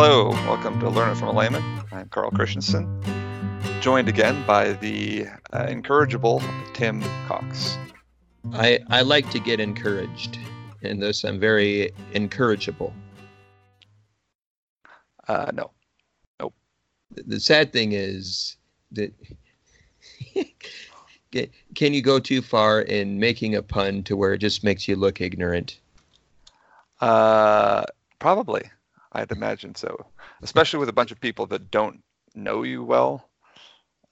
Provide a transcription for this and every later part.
Hello, welcome to Learn It from a Layman. I'm Carl Christensen, joined again by the uh, incorrigible Tim Cox. I, I like to get encouraged, and thus I'm very encourageable. Uh, no. The, the sad thing is that Can- can you go too far in making a pun to where it just makes you look ignorant? Uh, probably. I'd imagine so, especially with a bunch of people that don't know you well.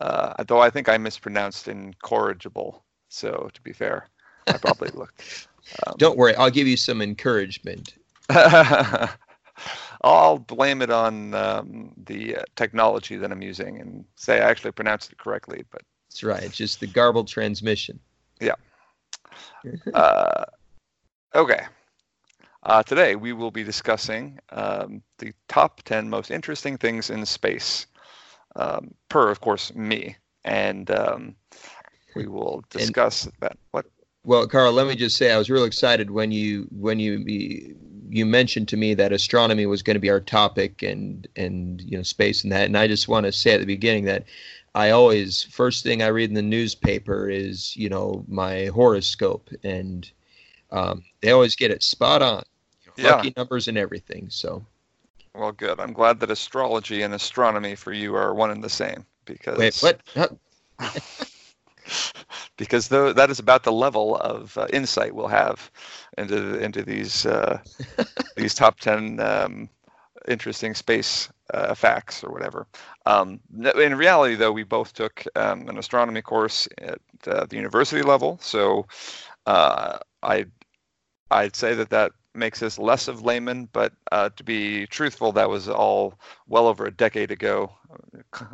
Uh, though I think I mispronounced incorrigible. So to be fair, I probably looked. Um, Don't worry, I'll give you some encouragement. I'll blame it on um, the uh, technology that I'm using and say I actually pronounced it correctly. But That's right, it's just the garbled transmission. Yeah. uh, okay. Uh, today we will be discussing um, the top 10 most interesting things in space, um, per, of course, me. And um, we will discuss that. What? Well, Carl, let me just say I was real excited when you when you you mentioned to me that astronomy was going to be our topic and and you know space and that. And I just want to say at the beginning that I always first thing I read in the newspaper is you know my horoscope, and um, they always get it spot on. Yeah. Lucky numbers and everything. So Well, good. I'm glad that astrology and astronomy for you are one and the same because wait, what? Huh? because though that is about the level of uh, insight we'll have into into these uh, these top ten um, interesting space uh, facts or whatever. Um, in reality, though, we both took um, an astronomy course at uh, the university level, so uh, I I'd say that that makes us less of laymen. But uh, to be truthful, that was all well over a decade ago.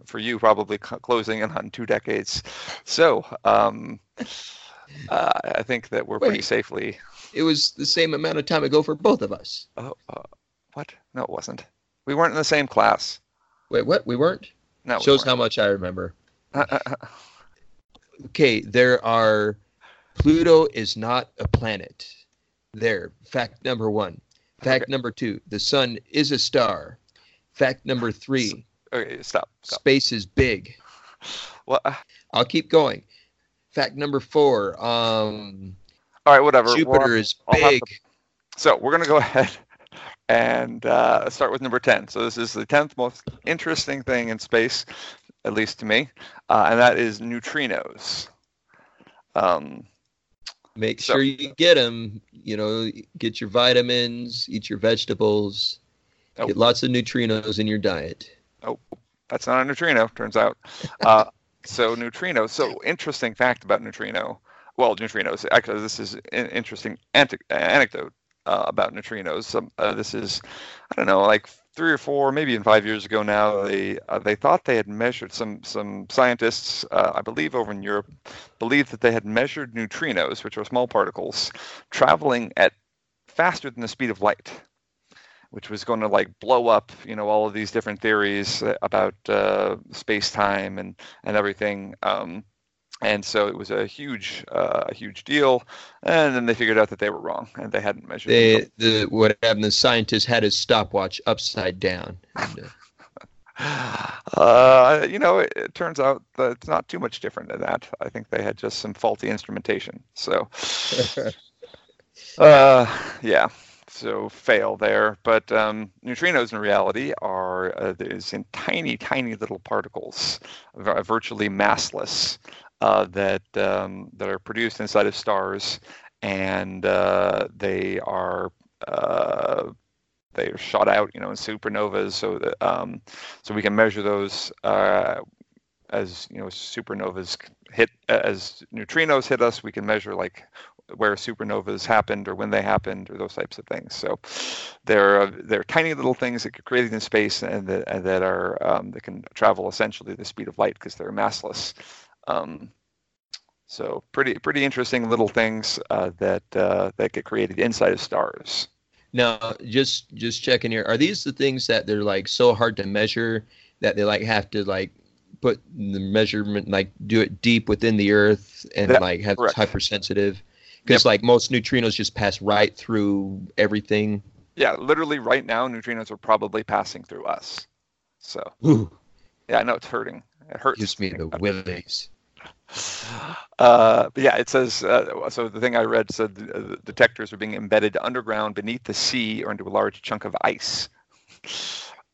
For you, probably closing in on two decades. So um, uh, I think that we're pretty safely. It was the same amount of time ago for both of us. Oh, uh, what? No, it wasn't. We weren't in the same class. Wait, what? We weren't. No. Shows how much I remember. weren't. okay, there are Pluto is not a planet. There, fact number one. Fact Okay. number two, the sun is a star. Fact number three, okay, stop. Stop. space is big. Well, uh, I'll keep going. Fact number four, um, all right, whatever. We'll- Jupiter is I'll big. to- So we're going to go ahead and uh, start with number 10. So this is the 10th most interesting thing in space, at least to me, uh, and that is neutrinos. Um, Make So- sure you get them. You know, get your vitamins, eat your vegetables, Oh. get lots of neutrinos in your diet. Oh, that's not a neutrino, turns out. Uh, so neutrino. So interesting fact about neutrino. Well, neutrinos. Actually, this is an interesting anecdote uh, about neutrinos. Some, uh, this is, I don't know, like three or four, maybe even five years ago now. They uh, they thought they had measured some some scientists, uh, I believe, over in Europe, believed that they had measured neutrinos, which are small particles, traveling at faster than the speed of light which was going to like blow up, you know, all of these different theories uh, about uh, space time and and everything. Um, and so it was a huge, uh, a huge deal. And then they figured out that they were wrong and they hadn't measured. They, the what happened? The scientist had his stopwatch upside down. And, uh, Uh, you know, it, it turns out that it's not too much different than that. I think they had just some faulty instrumentation. So, uh, yeah. So fail there. But um, neutrinos in reality are uh, these in tiny, tiny little particles, virtually massless, uh, that um, that are produced inside of stars, and uh, they are uh, they are shot out, you know, in supernovas, so that um, so we can measure those uh, as you know supernovas hit as neutrinos hit us. We can measure like where supernovas happened or when they happened or those types of things. So they're they're tiny little things that get created in space and that, and that are um, that can travel essentially the speed of light because they're massless. Um, so pretty pretty interesting little things uh, that uh, that get created inside of stars. now, just just checking here. Are these the things that they're like so hard to measure that they like have to like put the measurement like do it deep within the earth and That- like have correct. hypersensitive? Because like most neutrinos just pass right through everything. Yeah, literally right now, neutrinos are probably passing through us. So Ooh, yeah, I know it's hurting. It hurts. gives me the willies. Uh, but yeah, it says uh, so. The thing I read said the, the detectors are being embedded underground beneath the sea or into a large chunk of ice.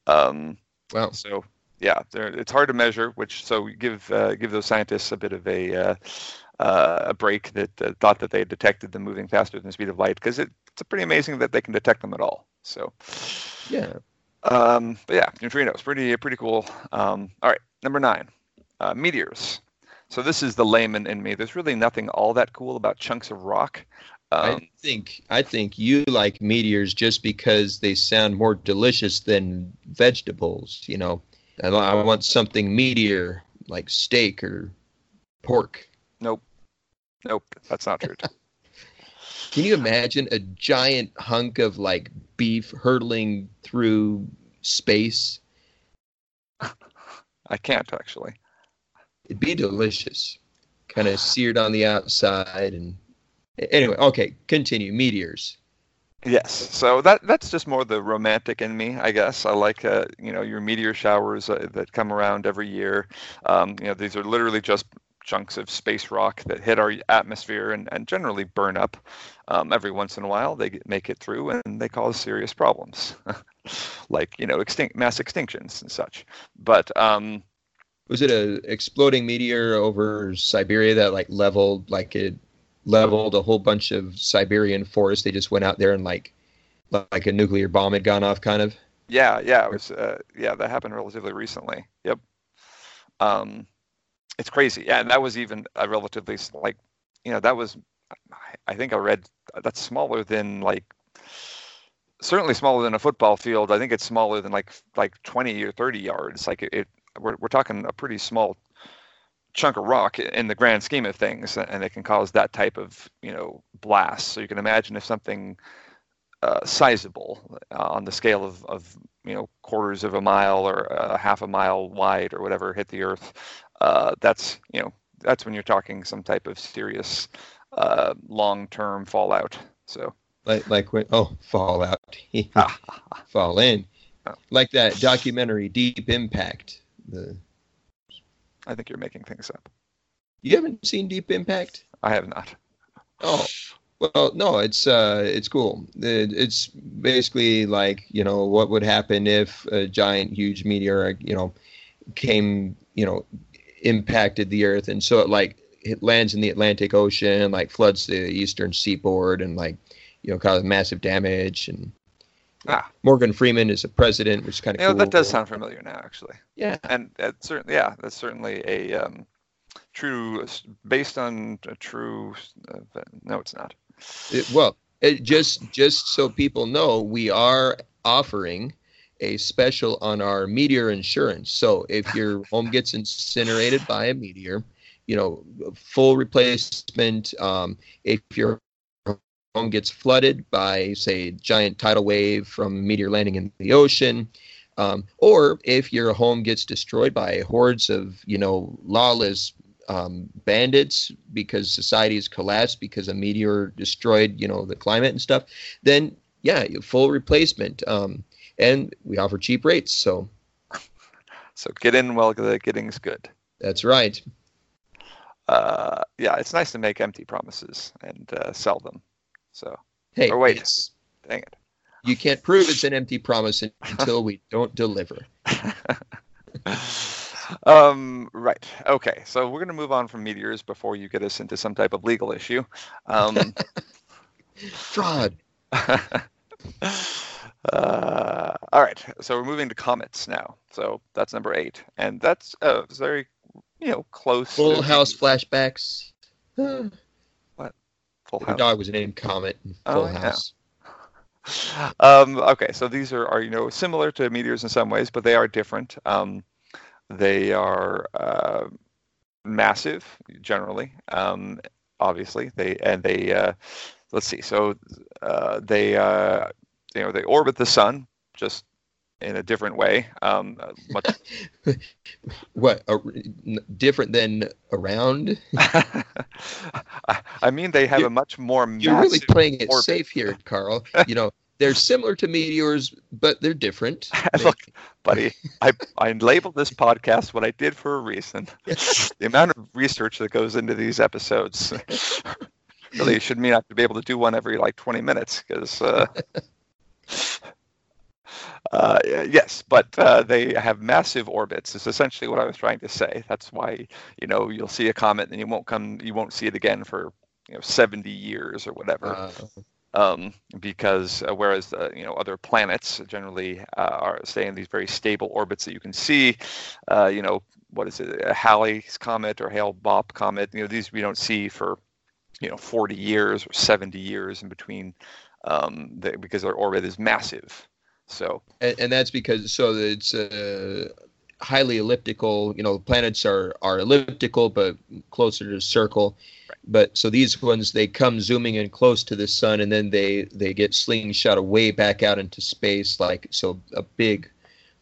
Um, Wow. so yeah, it's hard to measure. Which so give uh, give those scientists a bit of a uh, uh, a break that uh, thought that they had detected them moving faster than the speed of light because it, it's pretty amazing that they can detect them at all. So Yeah. um, but yeah, neutrinos, pretty pretty cool. Um, all right, number nine, uh, meteors. So this is the layman in me. There's really nothing all that cool about chunks of rock. Um, I think I think you like meteors just because they sound more delicious than vegetables. You know, I, I want something meteor like steak or pork. nope, nope, that's not true. Can you imagine a giant hunk of like beef hurtling through space? I can't actually. It'd be delicious. Kind of seared on the outside and anyway, okay, continue. Meteors. Yes, so that that's just more the romantic in me, I guess. I like uh, you know your meteor showers uh, that come around every year. Um, you know these are literally just chunks of space rock that hit our atmosphere and, and generally burn up. Um, every once in a while, they make it through and they cause serious problems, like you know extinct mass extinctions and such. But um, Was it a exploding meteor over Siberia that like leveled like it leveled a whole bunch of Siberian forests? They just went out there and like like a nuclear bomb had gone off, kind of. Yeah, yeah, it was. Uh, yeah, that happened relatively recently. Yep. Um, it's crazy. Yeah, and that was even a relatively like, you know, that was. I- think I read that's smaller than like. Certainly smaller than a football field. I think it's smaller than like like 20 or 30 yards. Like it, it we're we're talking a pretty small chunk of rock in the grand scheme of things, and it can cause that type of you know blast. So you can imagine if something uh, sizable uh, on the scale of, of you know quarters of a mile or a half a mile wide or whatever hit the earth uh, that's you know that's when you're talking some type of serious uh, long-term fallout so Like like when oh Fallout, fall in, Oh. like that documentary Deep Impact. The i think you're making things up you haven't seen Deep Impact? i have not Oh, well, no, it's uh, it's cool. It, it's basically like you know what would happen if a giant, huge meteor, you know, came, you know, impacted the Earth, and so it like it lands in the Atlantic Ocean, like floods the eastern seaboard, and like you know causes massive damage. And ah Morgan Freeman is a president, which is kind of you know cool. that does sound familiar now actually yeah. and that certainly yeah that's certainly a um, true based on a true uh, no it's not It, well, it just just so people know, we are offering a special on our meteor insurance. So if your home gets incinerated by a meteor, you know, full replacement. Um, if your home gets flooded by, say, giant tidal wave from a meteor landing in the ocean, um, or if your home gets destroyed by hordes of, you know, lawless um, bandits because society has collapsed because a meteor destroyed, you know, the climate and stuff, then yeah, you- full replacement. Um, and we offer cheap rates, so so get in while the getting's good that's right. uh, yeah, it's nice to make empty promises and uh, sell them. So, Hey, Or wait. dang it. you can't prove it's an empty promise until we don't deliver. um, right. Okay. So we're going to move on from meteors before you get us into some type of legal issue. Um, Fraud. uh, all right. So we're moving to comets now. So that's number eight, and that's uh, very, you know, close. Full to- House flashbacks. Full the house. dog was named Comet in Oh, Full yeah. House. um, okay, so these are, are you know similar to meteors in some ways, but they are different. Um, they are uh, massive generally, um, obviously. They and they uh, let's see. So uh, they uh, you know they orbit the sun just in a different way. Um, uh, much What? A, different than around? I- mean, they have You- a much more You're really playing it orbit. safe here, Carl. You know, they're similar to meteors, but they're different. Look, buddy, I, I labeled this podcast what I did for a reason. the amount of research that goes into these episodes really should mean I have to be able to do one every like 20 minutes because. Uh, uh, yes, but uh, they have massive orbits. Is essentially what I was trying to say. That's why you know you'll see a comet and you won't come, you won't see it again for you know 70 years or whatever. Uh, um, because uh, whereas uh, you know other planets generally uh, are stay in these very stable orbits that you can see, uh, you know what is it, a Halley's comet or Hale-Bopp comet? You know these we don't see for you know 40 years or 70 years in between um, they, because their orbit is massive. So and, and that's because so it's uh, highly elliptical. You know, planets are are elliptical but closer to the circle. Right. But so these ones they come zooming in close to the sun and then they they get slingshot away back out into space like so a big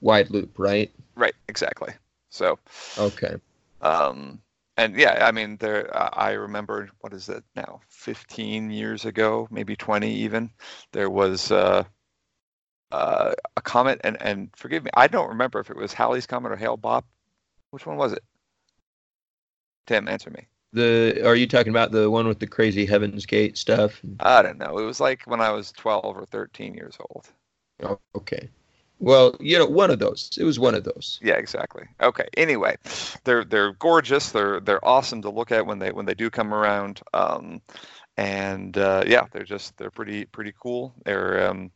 wide loop, right? Right, exactly. So okay. Um and yeah, I mean, there. I remember what is it now? Fifteen years ago, maybe twenty even. There was uh, uh, a comet, and and forgive me, I don't remember if it was Halley's comet or Hale-Bopp. Which one was it? Tim, answer me. The are you talking about the one with the crazy Heaven's Gate stuff? I don't know. It was like when I was twelve or thirteen years old. Oh, okay. Well, you know, one of those. It was one of those. Yeah, exactly. Okay. Anyway, they're they're gorgeous. They're they're awesome to look at when they when they do come around. Um, and uh, yeah, they're just they're pretty pretty cool. They're um,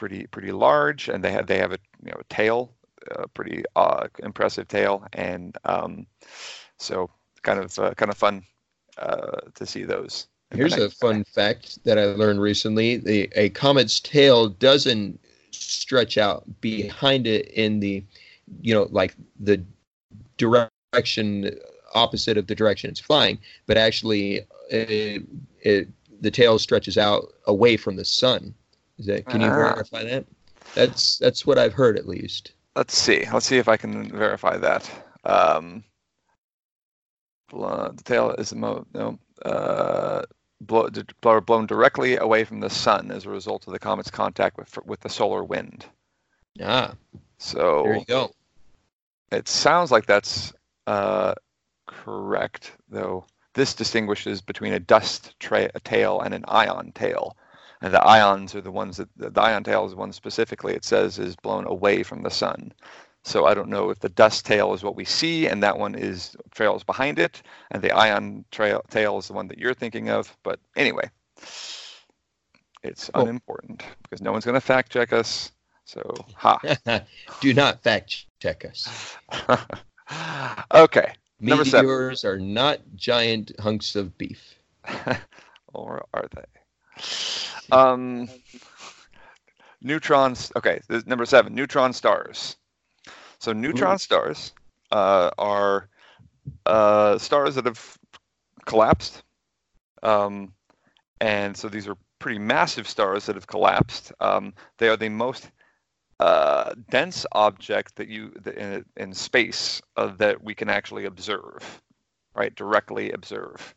pretty pretty large, and they have they have a you know a tail, a pretty uh, impressive tail, and um, so kind of uh, kind of fun uh, to see those. Here's a fun fact that I learned recently: the a comet's tail doesn't stretch out behind it in the, you know, like the direction opposite of the direction it's flying, but actually it, it, the tail stretches out away from the sun. Is that? Can you uh, verify that? That's that's what I've heard at least. Let's see. Let's see if I can verify that. Um, the tail is the mo- no. Uh, blow, blown directly away from the sun as a result of the comet's contact with with the solar wind. Ah, so there you go. It sounds like that's uh, correct, though. This distinguishes between a dust tra- a tail and an ion tail, and the ions are the ones that the ion tail is one specifically. It says is blown away from the sun. So I don't know if the dust tail is what we see, and that one is trails behind it, and the ion trail tail is the one that you're thinking of. But anyway, it's cool. unimportant because no one's going to fact check us. So ha. Do not fact check us. okay. Number Meteors seven. are not giant hunks of beef. or are they? Um, neutrons. Okay, number seven. Neutron stars. So neutron Ooh. stars uh, are uh, stars that have collapsed, um, and so these are pretty massive stars that have collapsed. Um, they are the most uh, dense object that you in, in space uh, that we can actually observe, right? Directly observe,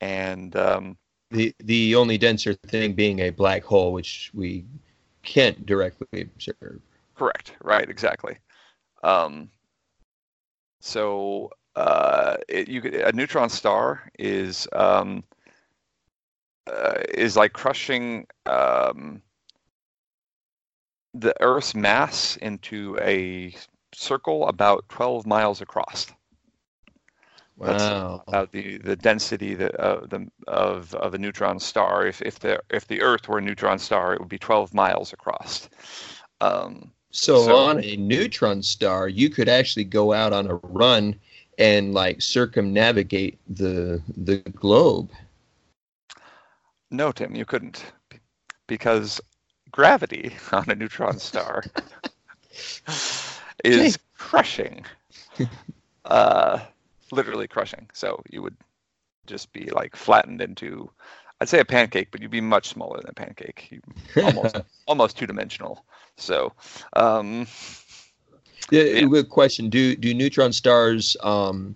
and um, the the only denser thing being a black hole, which we can't directly observe. Correct. Right. Exactly. Um, so uh, it, you could, a neutron star is um, uh, is like crushing um, the Earth's mass into a circle about 12 miles across. Wow. About the, the density that, uh, the, of, of a neutron star. If, if, the, if the Earth were a neutron star, it would be 12 miles across. Um, so, so on a neutron star, you could actually go out on a run and like circumnavigate the the globe. No, Tim, you couldn't, because gravity on a neutron star is crushing, uh, literally crushing. So you would just be like flattened into I'd say a pancake, but you'd be much smaller than a pancake. almost almost two dimensional. So, um, yeah, yeah. Good question. Do do neutron stars? Um,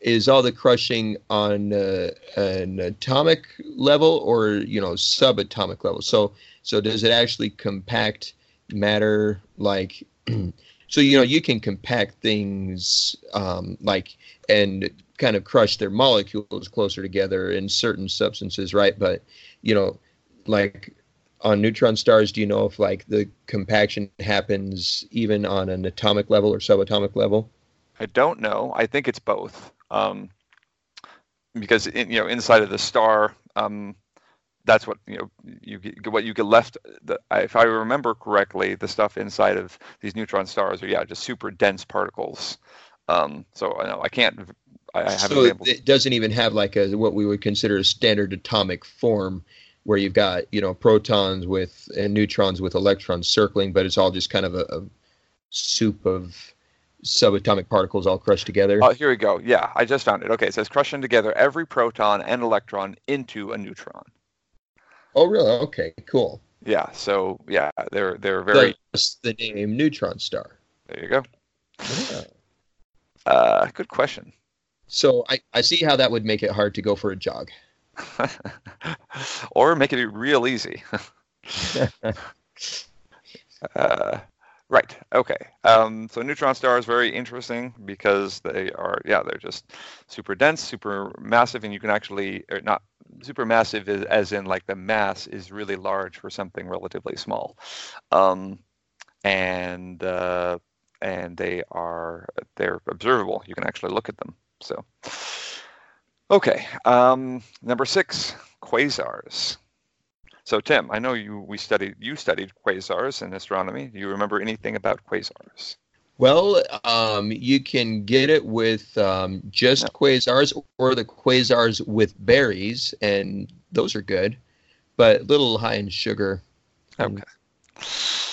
is all the crushing on uh, an atomic level or you know subatomic level? So so does it actually compact matter like? so you know you can compact things um, like and kind of crush their molecules closer together in certain substances, right? But you know, like on neutron stars, do you know if like the compaction happens even on an atomic level or subatomic level? I don't know. I think it's both. Um, because in, you know inside of the star, um, that's what you know you get, what you get left. The, if I remember correctly, the stuff inside of these neutron stars are yeah just super dense particles. Um, so I know I can't. I, I haven't so it doesn't even have like a what we would consider a standard atomic form where you've got you know protons with and neutrons with electrons circling, but it's all just kind of a, a soup of subatomic particles all crushed together. Oh, here we go. Yeah, I just found it. Okay, it says crushing together every proton and electron into a neutron. Oh, really? Okay, cool. Yeah. So yeah, they're they're very. That's the name neutron star. There you go. Yeah. Uh, good question. So I, I see how that would make it hard to go for a jog. or make it real easy. uh, right. Okay. Um, so neutron stars very interesting because they are yeah they're just super dense, super massive, and you can actually or not super massive is, as in like the mass is really large for something relatively small, um, and uh, and they are they're observable. You can actually look at them. So. Okay, um, number six, quasars. So Tim, I know you we studied you studied quasars in astronomy. Do you remember anything about quasars? Well, um, you can get it with um, just quasars or the quasars with berries, and those are good, but a little high in sugar. Okay.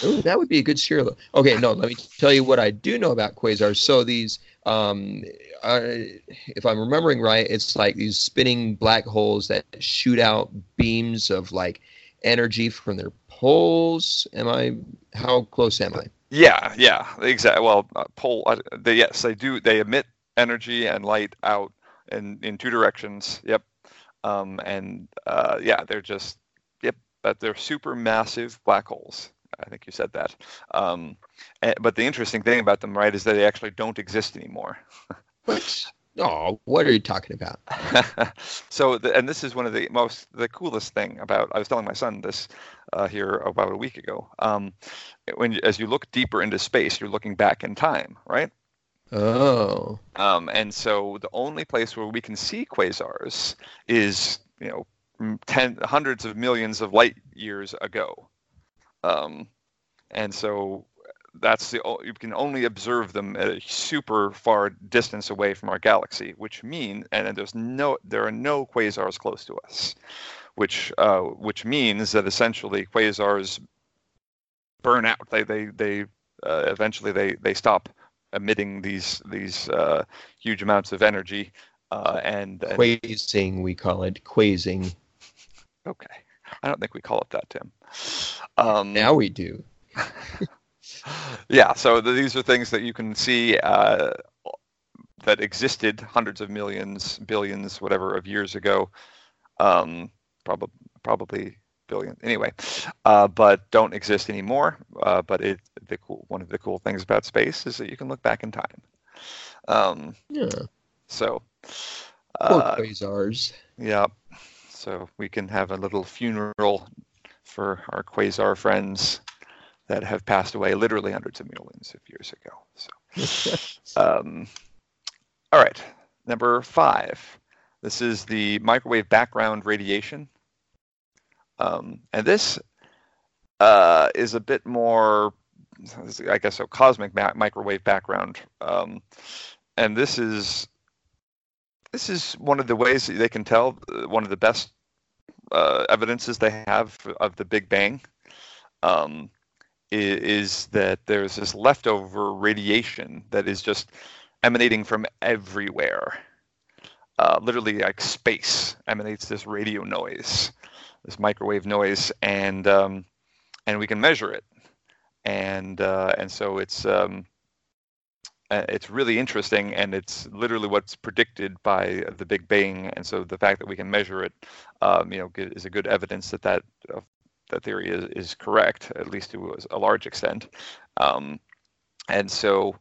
Ooh, that would be a good cereal. Okay, no, let me tell you what I do know about quasars. So these um, if I'm remembering right, it's like these spinning black holes that shoot out beams of like energy from their poles. Am I? How close am I? Yeah, yeah, exactly. Well, uh, pole. Uh, they, yes, they do. They emit energy and light out in in two directions. Yep. Um, and uh, yeah, they're just yep, but they're super massive black holes. I think you said that. Um, and, but the interesting thing about them, right, is that they actually don't exist anymore. what? Oh, what are you talking about? so, the, and this is one of the most, the coolest thing about. I was telling my son this uh, here about a week ago. Um, when as you look deeper into space, you're looking back in time, right? Oh. Um, and so the only place where we can see quasars is, you know, ten, hundreds of millions of light years ago. Um, and so that's the you can only observe them at a super far distance away from our galaxy, which mean and there's no there are no quasars close to us, which uh, which means that essentially quasars burn out. They they they uh, eventually they they stop emitting these these uh, huge amounts of energy uh, and, and quasing we call it quasing. Okay, I don't think we call it that, Tim. Um, now we do. yeah, so the, these are things that you can see uh, that existed hundreds of millions, billions, whatever, of years ago. Um, probably, probably billion. Anyway, uh, but don't exist anymore. Uh, but it, the cool, one of the cool things about space is that you can look back in time. Um, yeah. So. Poor uh, quasars. Yeah. So we can have a little funeral for our quasar friends that have passed away literally hundreds of millions of years ago. So, um, all right, number five. This is the microwave background radiation, um, and this uh, is a bit more, I guess, a cosmic ma- microwave background, um, and this is this is one of the ways that they can tell uh, one of the best uh, evidences they have of the Big Bang. Um, is, that there's this leftover radiation that is just emanating from everywhere. Uh, literally, like space emanates this radio noise, this microwave noise, and um, and we can measure it. And uh, and so it's um, it's really interesting, and it's literally what's predicted by the Big Bang. And so the fact that we can measure it, um, you know, is a good evidence that that uh, that theory is, is correct, at least to a large extent. Um, and so,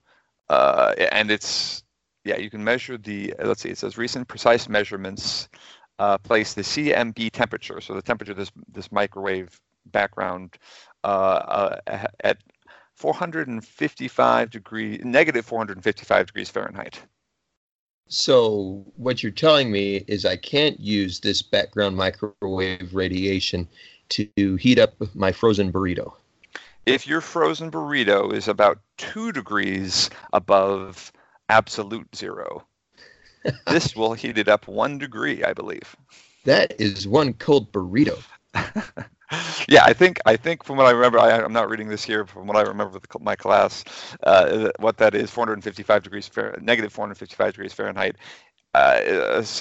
uh, and it's yeah, you can measure the let's see, it says recent precise measurements uh, place the CMB temperature, so the temperature of this this microwave background uh, uh at 455 degrees, negative 455 degrees Fahrenheit. So what you're telling me is I can't use this background microwave radiation to heat up my frozen burrito. If your frozen burrito is about two degrees above absolute zero, this will heat it up one degree, I believe. That is one cold burrito. yeah, I think I think from what I remember, I, am not reading this here. From what I remember with my class, uh, what that is, 455 degrees negative 455 degrees Fahrenheit, uh,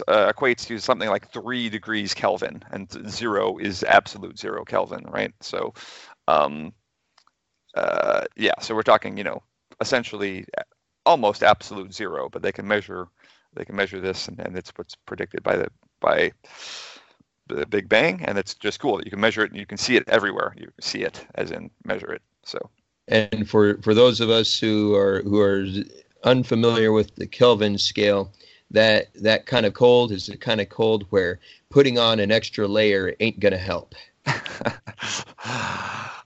uh, equates to something like three degrees Kelvin, and zero is absolute zero Kelvin, right? So, um, uh, yeah, so we're talking, you know, essentially almost absolute zero, but they can measure they can measure this, and, and it's what's predicted by the by the Big Bang, and it's just cool. You can measure it, and you can see it everywhere. You see it, as in measure it. So. And for for those of us who are who are unfamiliar with the Kelvin scale, that that kind of cold is the kind of cold where putting on an extra layer ain't gonna help.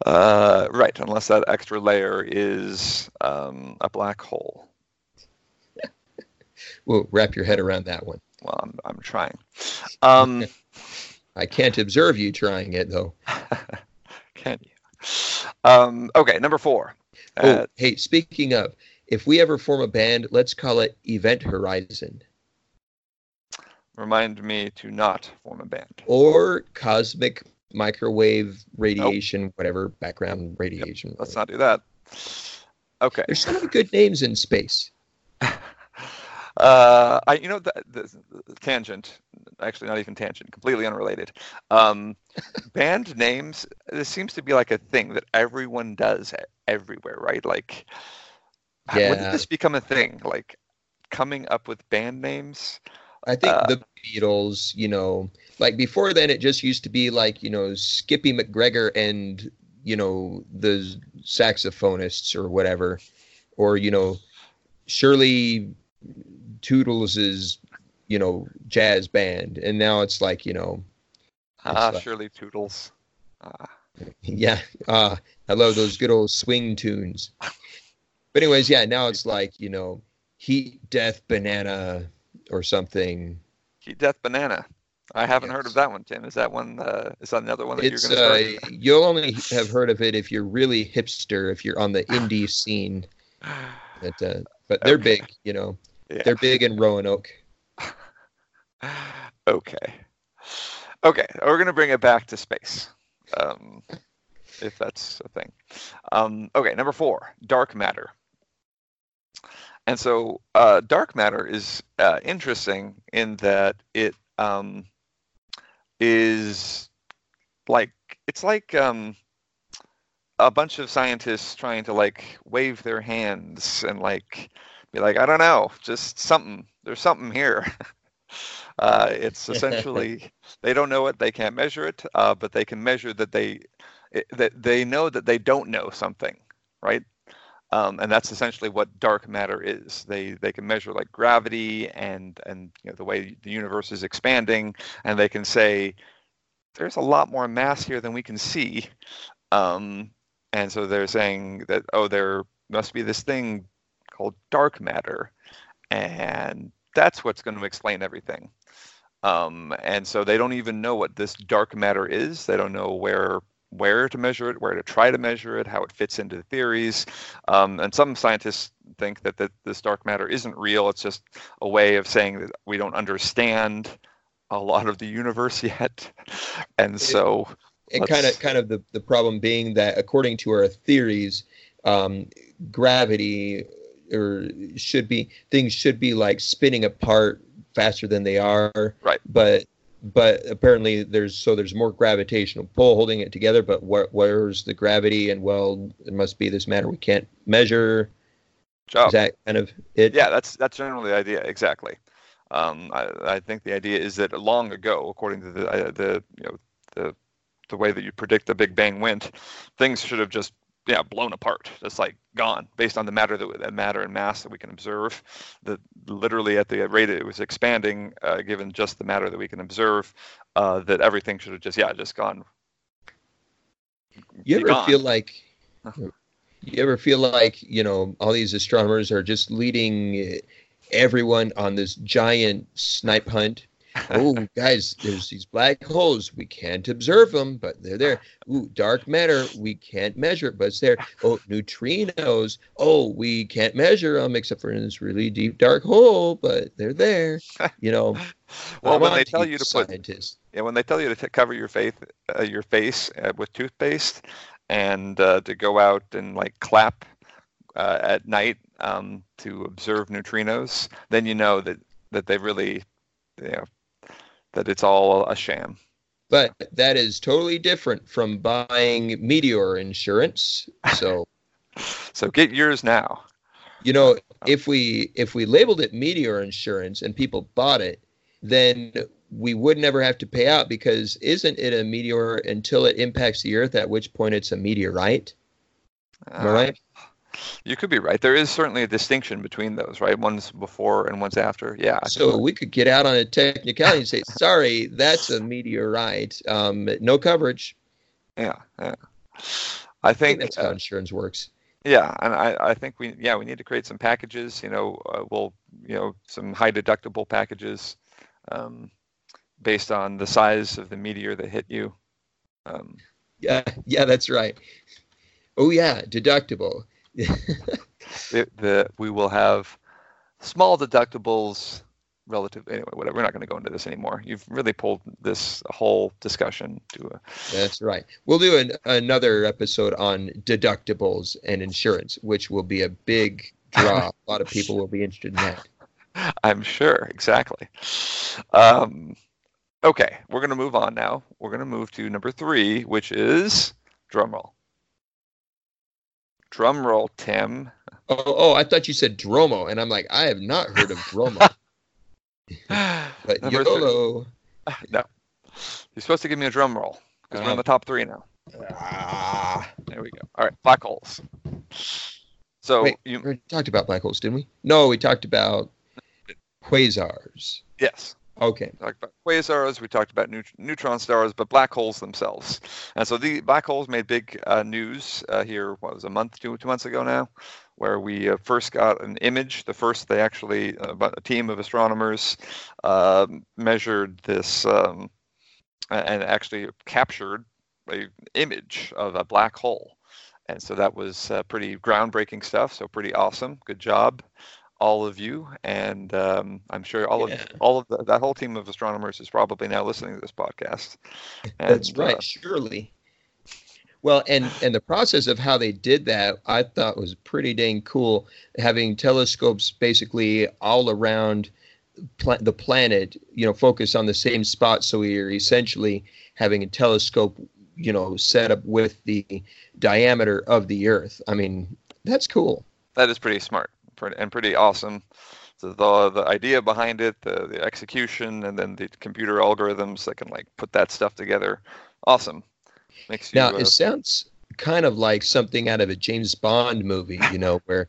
uh, right, unless that extra layer is um, a black hole. well, wrap your head around that one. Well, I'm I'm trying. Um, I can't observe you trying it though. Can you? Um, okay, number four. Oh, uh, hey, speaking of, if we ever form a band, let's call it Event Horizon remind me to not form a band. Or cosmic microwave radiation, nope. whatever background radiation. Yep. Let's not do that. Okay. There's so many good names in space. uh, I, you know, the, the, tangent, actually not even tangent, completely unrelated. Um, band names, this seems to be like a thing that everyone does everywhere, right? Like, yeah. when did this become a thing? Like, coming up with band names? I think uh, the Beatles, you know, like before then, it just used to be like, you know, Skippy McGregor and, you know, the saxophonists or whatever, or, you know, Shirley Toodles's, you know, jazz band. And now it's like, you know, ah, like, Shirley Toodles. Ah. Yeah. Uh, I love those good old swing tunes. But anyways, yeah, now it's like, you know, heat, death, banana, or something. Heat Death Banana. I haven't yes. heard of that one, Tim. Is that one? Uh, is that another one that it's, you're going to start? Uh, you'll only have heard of it if you're really hipster, if you're on the indie scene. But, uh, but they're okay. big, you know. Yeah. They're big in Roanoke. okay. Okay, we're going to bring it back to space, um, if that's a thing. Um, okay, number four, dark matter. And so uh, dark matter is uh, interesting in that it um, is like it's like um, a bunch of scientists trying to like wave their hands and like be like I don't know, just something. There's something here. uh, it's essentially they don't know it, they can't measure it, uh, but they can measure that they it, that they know that they don't know something, right? Um, and that's essentially what dark matter is. They they can measure like gravity and and you know, the way the universe is expanding, and they can say there's a lot more mass here than we can see. Um, and so they're saying that oh, there must be this thing called dark matter, and that's what's going to explain everything. Um, and so they don't even know what this dark matter is. They don't know where where to measure it, where to try to measure it, how it fits into the theories. Um, and some scientists think that, that this dark matter isn't real. It's just a way of saying that we don't understand a lot of the universe yet. And so and kind of kind of the, the problem being that according to our theories, um, gravity or should be things should be like spinning apart faster than they are. Right. But but apparently there's so there's more gravitational pull holding it together but where, where's the gravity and well it must be this matter we can't measure job. Is that kind of it? Yeah, that's that's generally the idea. Exactly. Um, I, I think the idea is that long ago, according to the uh, the you know the the way that you predict the Big Bang went, things should have just yeah blown apart. Just like gone based on the matter that the matter and mass that we can observe. That literally at the rate it was expanding uh, given just the matter that we can observe uh, that everything should have just yeah just gone. You ever gone. feel like you ever feel like you know all these astronomers are just leading everyone on this giant snipe hunt oh guys there's these black holes. We can't observe them but they're there. Ooh dark matter. We can't measure it but it's there. Oh neutrinos. Oh we can't measure them except for in this really deep dark hole but they're there you know. Well I'm when they tell you to put scientists Yeah, when they tell you to t- cover your face, uh, your face uh, with toothpaste, and uh, to go out and like clap uh, at night um, to observe neutrinos, then you know that that they really, you know, that it's all a sham. But that is totally different from buying meteor insurance. So, So get yours now. you know, if we if we labeled it meteor insurance and people bought it, then we would never have to pay out because isn't it a meteor until it impacts the earth at which point it's a meteorite? Am I Uh, right? You could be right. There is certainly a distinction between those, right? One's before and one's after. Yeah. So we could get out on a technicality and say, sorry, that's a meteorite. Um, no coverage. yeah, yeah. I I think think that's uh, how insurance works. Yeah, and I, I think we yeah we need to create some packages. You know, uh, we'll you know some high deductible packages, um, based on the size of the meteor that hit you. Um, Yeah, yeah, that's right. Oh yeah, deductible. the, the we will have small deductibles relative anyway. Whatever. We're not going to go into this anymore. You've really pulled this whole discussion to a That's right. We'll do an, another episode on deductibles and insurance, which will be a big draw. a lot of people will be interested in that. I'm sure, exactly. Um, okay, we're going to move on now. We're going to move to number three, which is drumroll. Drumroll, Tim. Oh, oh, I thought you said Dromo, and I'm like, I have not heard of Dromo. But Number three. YOLO. No, you're supposed to give me a drum roll because we're on the top three now. Ah. There we go. All right, black holes. So Wait, you we talked about black holes, didn't we? No, we talked about quasars. yes, Okay. We talked about quasars, we talked about neut- neutron stars, but black holes themselves. And so the black holes made big uh, news uh, here. What was a month, two two months ago now, where we uh, first got an image. The first they actually, uh, a team of astronomers, uh, measured this um, and actually captured a image of a black hole. And so that was uh, pretty groundbreaking stuff. So pretty awesome. Good job all of you, and um, I'm sure all Yeah. of all of the, that whole team of astronomers is probably now listening to this podcast. That's right, uh, surely. Well, and and the process of how they did that, I thought was pretty dang cool. Having telescopes basically all around pla- the planet, you know, focus on the same spot, so we are essentially having a telescope, you know, set up with the diameter of the Earth. I mean, that's cool. that is pretty smart pretty, and pretty awesome. So the the idea behind it, the the execution, and then the computer algorithms that can like put that stuff together, awesome. Makes you Now uh, it sounds kind of like something out of a James Bond movie, you know, where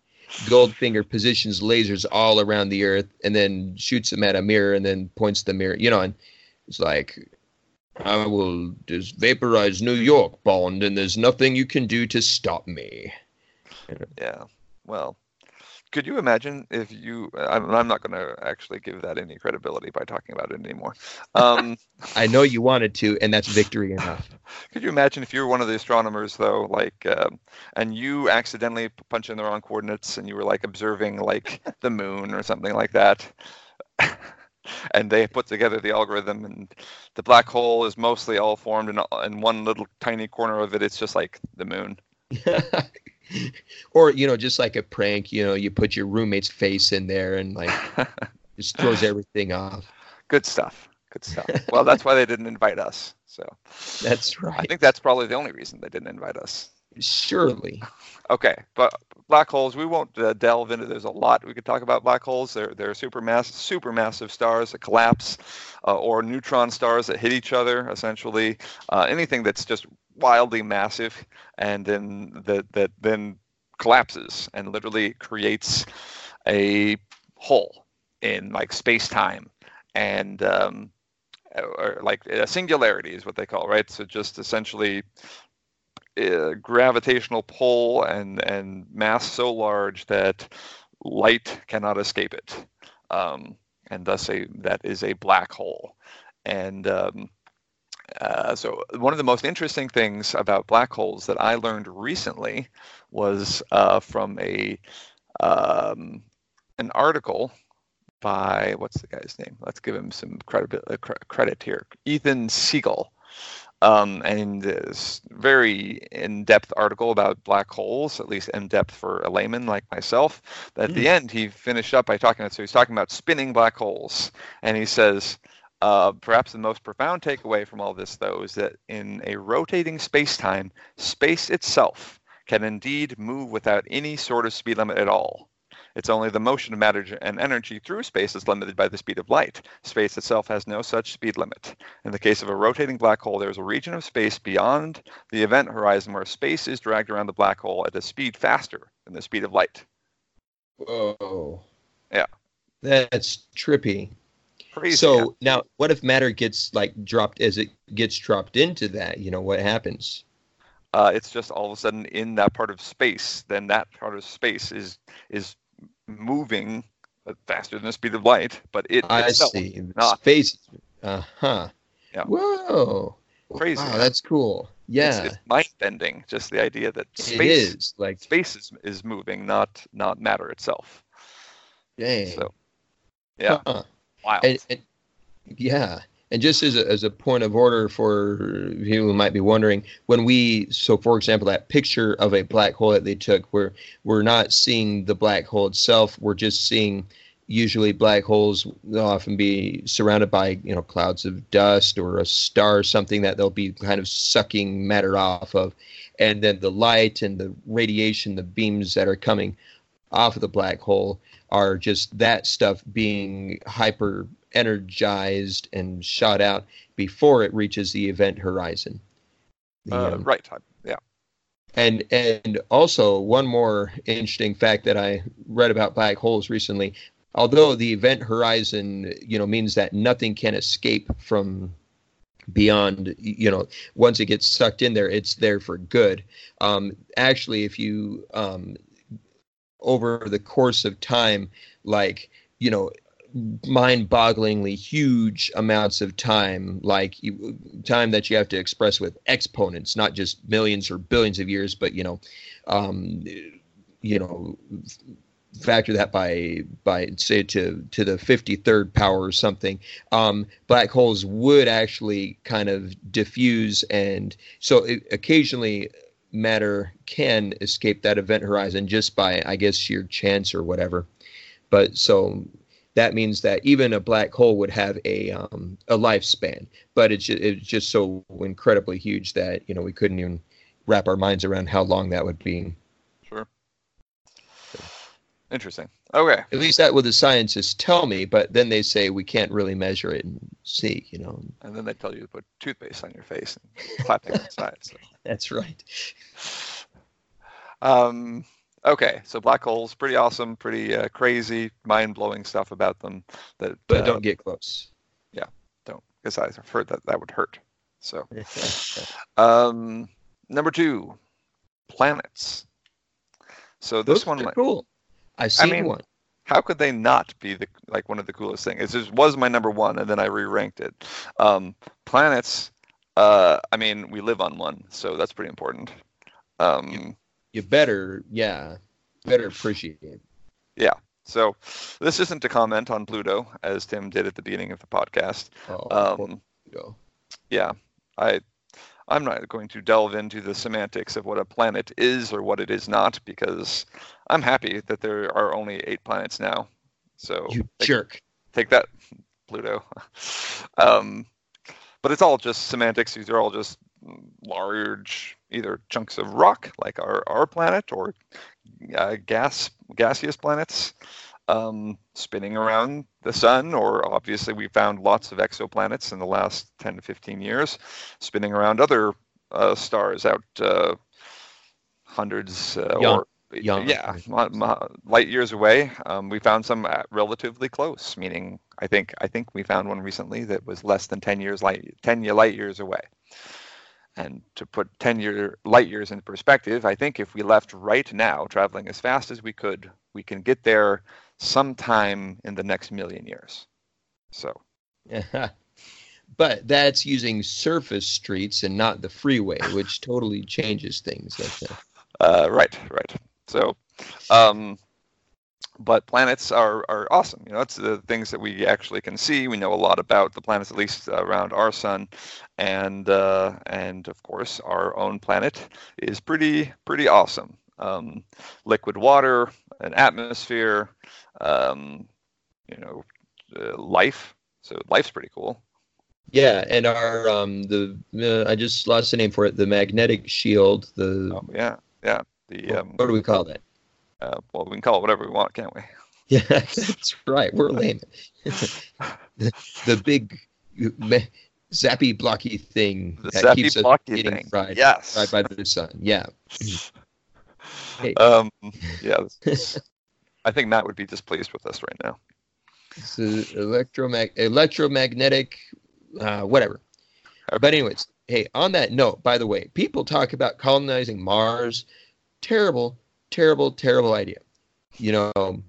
Goldfinger positions lasers all around the Earth and then shoots them at a mirror and then points the mirror, you know, and it's like, I will just vaporize New York, Bond, and there's nothing you can do to stop me. Yeah. Well, could you imagine if you? I'm, I'm not going to actually give that any credibility by talking about it anymore. Um, I know you wanted to, and that's victory enough. could you imagine if you were one of the astronomers, though, like, um, and you accidentally punch in the wrong coordinates, and you were like observing like the moon or something like that, and they put together the algorithm, and the black hole is mostly all formed in in one little tiny corner of it. It's just like the moon. or, you know, just like a prank, you know, you put your roommate's face in there and like just throws everything off. Good stuff. Good stuff. Well, that's why they didn't invite us. So. That's right. I think that's probably the only reason they didn't invite us. Surely. Okay, but black holes we won't uh, delve into. There's a lot we could talk about black holes. They're they're supermass supermassive stars that collapse, uh, or neutron stars that hit each other. Essentially, uh, anything that's just wildly massive and then that that then collapses and literally creates a hole in like space time and um, or like a singularity is what they call right so just essentially a gravitational pull and and mass so large that light cannot escape it um, and thus a that is a black hole and um, uh, so one of the most interesting things about black holes that I learned recently was uh, from a um, an article by what's the guy's name? Let's give him some credit uh, credit here. Ethan Siegel. Um, and this very in-depth article about black holes, at least in-depth for a layman like myself. At mm. the end, he finished up by talking. about So he's talking about spinning black holes, and he says, uh, perhaps the most profound takeaway from all this, though, is that in a rotating space-time, space itself can indeed move without any sort of speed limit at all. It's only the motion of matter and energy through space is limited by the speed of light. Space itself has no such speed limit. In the case of a rotating black hole, there is a region of space beyond the event horizon where space is dragged around the black hole at a speed faster than the speed of light. Whoa. Yeah. That's trippy. Crazy. So now, what if matter gets like dropped as it gets dropped into that? You know what happens? Uh, it's just all of a sudden in that part of space. Then that part of space is is moving faster than the speed of light, but it I itself, see. Not. Space. Uh huh. Yeah. Whoa. Crazy. Wow, that's cool. Yeah. It's, it's mind bending. Just the idea that space is like space is, is moving, not not matter itself. Dang. So. Yeah. Huh. Wow. And, and, yeah. And just as a, as a point of order for you who might be wondering, when we, so for example, that picture of a black hole that they took, where we're not seeing the black hole itself, we're just seeing usually black holes they'll often be surrounded by you know clouds of dust or a star or something that they'll be kind of sucking matter off of. And then the light and the radiation the beams that are coming off of the black hole are just that stuff being hyper energized and shot out before it reaches the event horizon. Uh, um, right. Yeah. And and also one more interesting fact that I read about black holes recently. Although the event horizon, you know, means that nothing can escape from beyond you know once it gets sucked in there it's there for good um actually if you um over the course of time like you know mind-bogglingly huge amounts of time like time that you have to express with exponents not just millions or billions of years but you know um, you know factor that by by say to to the 53rd power or something. Um, black holes would actually kind of diffuse and so it, occasionally matter can escape that event horizon just by i guess sheer chance or whatever. But so that means that even a black hole would have a um, a lifespan, but it's just, it's just so incredibly huge that you know we couldn't even wrap our minds around how long that would be. Sure. Interesting. Okay. At least that what the scientists tell me, but then they say we can't really measure it and see, you know. And then they tell you to put toothpaste on your face and clap it inside. So. That's right. Um, Okay, so black holes, pretty awesome, pretty uh, crazy, mind-blowing stuff about them. That, but uh, don't get close. Yeah, don't, because I've heard that that would hurt. So, um, number two, planets. So this Those one, cool. I've seen I mean, one. How could they not be the like one of the coolest things? It just was my number one, and then I re-ranked it. Um, planets. Uh, I mean, we live on one, so that's pretty important. Um, you better, yeah, better appreciate it. Yeah. So this isn't to comment on Pluto as Tim did at the beginning of the podcast. Oh, um, Pluto. Yeah, I I'm not going to delve into the semantics of what a planet is or what it is not because I'm happy that there are only eight planets now. So you take, jerk. Take that, Pluto. um, but it's all just semantics. These are all just large either chunks of rock like our, our planet or uh, gas gaseous planets um, spinning around the sun, or obviously we found lots of exoplanets in the last 10 to 15 years spinning around other uh, stars out uh, hundreds uh, Young. or Young. yeah light years away. Um, we found some relatively close, meaning I think I think we found one recently that was less than 10 years light 10 light years away. And to put 10 year light years in perspective, I think if we left right now, traveling as fast as we could, we can get there sometime in the next million years. So, but that's using surface streets and not the freeway, which totally changes things. Uh, right, right. So, um, but planets are, are awesome. You know, it's the things that we actually can see. We know a lot about the planets, at least around our sun, and uh, and of course our own planet is pretty pretty awesome. Um, liquid water, an atmosphere, um, you know, uh, life. So life's pretty cool. Yeah, and our um, the uh, I just lost the name for it. The magnetic shield. The oh, yeah, yeah. The um, what do we call that? Uh, well, we can call it whatever we want, can't we? Yeah, that's right. We're lame. the, the big zappy blocky thing the that keeps us getting thing. fried. Yes, fried by the sun. Yeah. hey. Um. Yeah. I think Matt would be displeased with us right now. It's electromag- electromagnetic, uh, whatever. Okay. But anyways, hey, on that note, by the way, people talk about colonizing Mars. Terrible, terrible, terrible idea. You know,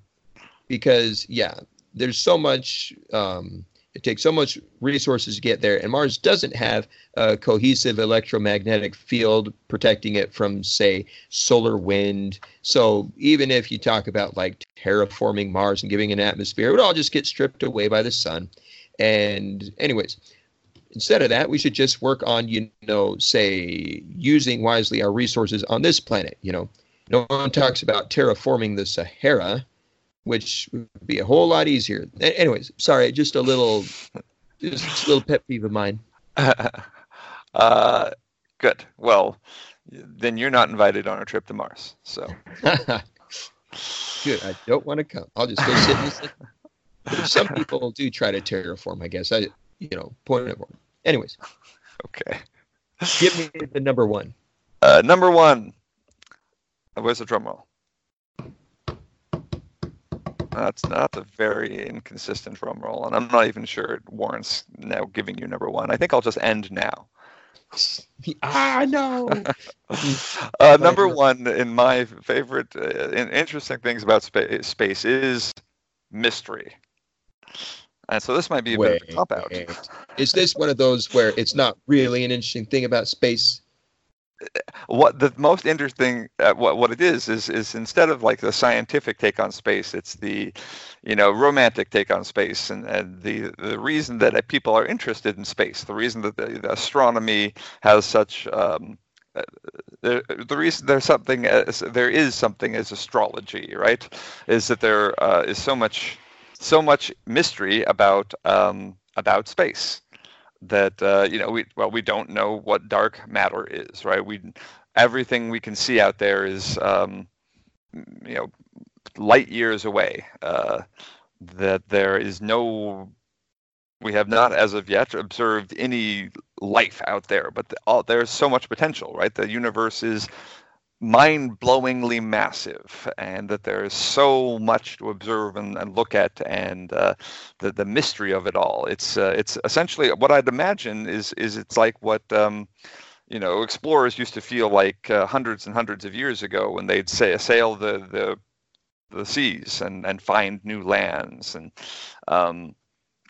because yeah, there's so much um, it takes so much resources to get there, and Mars doesn't have a cohesive electromagnetic field protecting it from, say, solar wind. So even if you talk about like terraforming Mars and giving an atmosphere, it would all just get stripped away by the sun. And anyways, instead of that, we should just work on, you know, say using wisely our resources on this planet. You know, no one talks about terraforming the Sahara which would be a whole lot easier. Anyways, sorry, just a little, just a little pet peeve of mine. uh, good. Well, then you're not invited on a trip to Mars. So. good. I don't want to come. I'll just go sit in the. Some people do try to terraform. I guess I, you know, point it forward. Anyways. Okay. Give me the number one. Uh, number one. Where's the drum roll? That's not a very inconsistent drum roll, and I'm not even sure it warrants now giving you number one. I think I'll just end now. ah, no. uh, number one in my favorite, uh, interesting things about spa- space is mystery. And so this might be a wait, bit of a cop out. Is this one of those where it's not really an interesting thing about space? What the most interesting uh, what what it is is is instead of like the scientific take on space it's the you know romantic take on space and, and the the reason that people are interested in space the reason that the, the astronomy has such um, uh, the, the reason there's something as, there is something as astrology right is that there uh, is so much so much mystery about um, about space that uh, you know we well we don't know what dark matter is right? We everything we can see out there is um, you know light years away uh, that there is no we have not as of yet observed any life out there but the, all, there's so much potential right? The universe is mind-blowingly massive and that there is so much to observe and, and look at and uh, the, the mystery of it all. It's uh, it's essentially what i'd imagine is is it's like what um, you know explorers used to feel like uh, hundreds and hundreds of years ago when they'd say sail the the the seas and and find new lands. And um,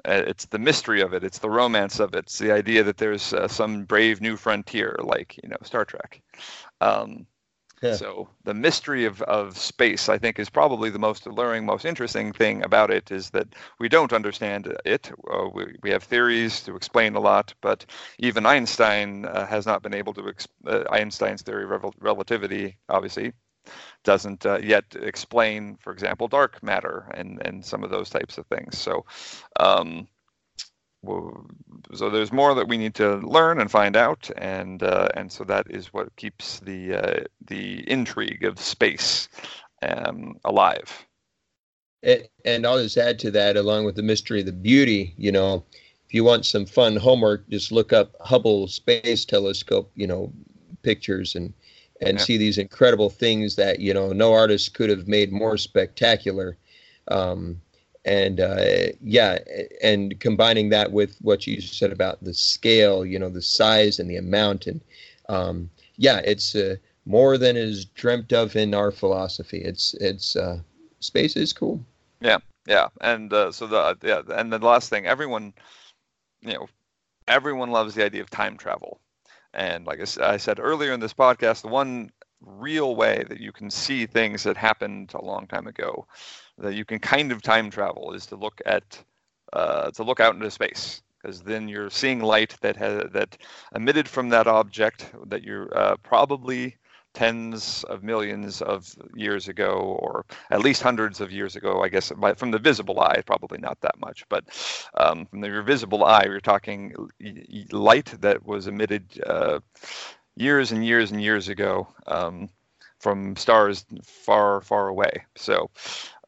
it's the mystery of it. It's the romance of it. It's the idea that there's uh, some brave new frontier like you know star trek. Um, yeah. So the mystery of, of space, I think, is probably the most alluring, most interesting thing about it is that we don't understand it. Uh, we, we have theories to explain a lot, but even Einstein uh, has not been able to, exp- uh, Einstein's theory of relativity, obviously, doesn't uh, yet explain, for example, dark matter and, and some of those types of things. So, um, so there's more that we need to learn and find out, and uh, and so that is what keeps the uh, the intrigue of space um, alive. And I'll just add to that, along with the mystery of the beauty. You know, if you want some fun homework, just look up Hubble Space Telescope. You know, pictures and and yeah. see these incredible things that you know no artist could have made more spectacular. Um, and uh, yeah, and combining that with what you said about the scale, you know, the size and the amount, and um, yeah, it's uh, more than is dreamt of in our philosophy. It's it's uh, space is cool. Yeah, yeah, and uh, so the yeah, and the last thing, everyone, you know, everyone loves the idea of time travel, and like I said earlier in this podcast, the one real way that you can see things that happened a long time ago that you can kind of time travel is to look at uh, to look out into space. Because then you're seeing light that has that emitted from that object that you're uh, probably tens of millions of years ago or at least hundreds of years ago i guess from the visible eye probably not that much but um, from the visible eye you're talking light that was emitted uh, years and years and years ago um, from stars far far away so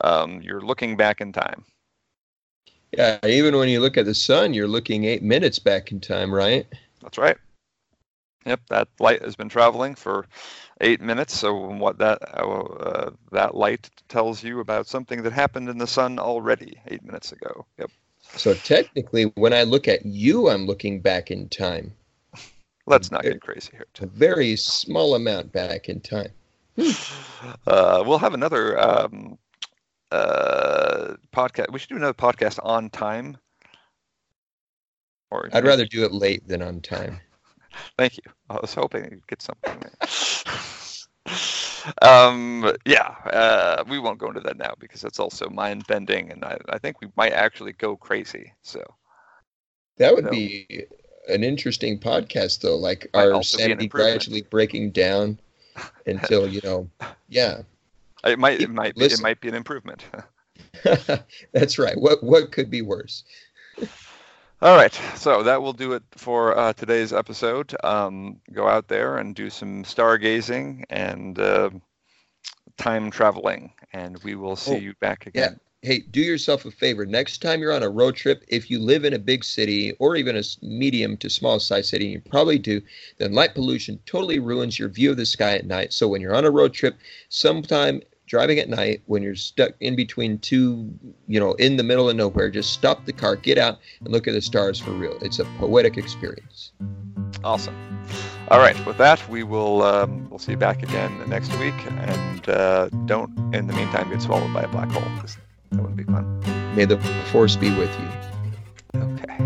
um, you're looking back in time. Yeah, even when you look at the sun, you're looking eight minutes back in time, right? That's right. Yep, that light has been traveling for eight minutes. So what that uh, that light tells you about something that happened in the sun already eight minutes ago. Yep. So technically, when I look at you, I'm looking back in time. Let's not get crazy here. A very small amount back in time. Uh, we'll have another um, uh, podcast. We should do another podcast on time. Or I'd rather do it late than on time. Thank you. I was hoping you'd get something. um, yeah, uh, we won't go into that now because that's also mind bending, and I, I think we might actually go crazy. So that would be an interesting podcast, though. Like our sanity gradually breaking down until you know, yeah. It might it might be, it might be an improvement. That's right. What what could be worse? All right, so that will do it for uh, today's episode. Um, go out there and do some stargazing and uh, time traveling, and we will see oh, you back again. Yeah. Hey, do yourself a favor. Next time you're on a road trip, if you live in a big city or even a medium to small size city, you probably do, then light pollution totally ruins your view of the sky at night. So when you're on a road trip, sometime driving at night when you're stuck in between two, you know, in the middle of nowhere, just stop the car, get out, and look at the stars for real. It's a poetic experience. Awesome. All right. With that, we will um, we'll see you back again next week, and uh, don't in the meantime get swallowed by a black hole. That would be fun. May the force be with you. Okay.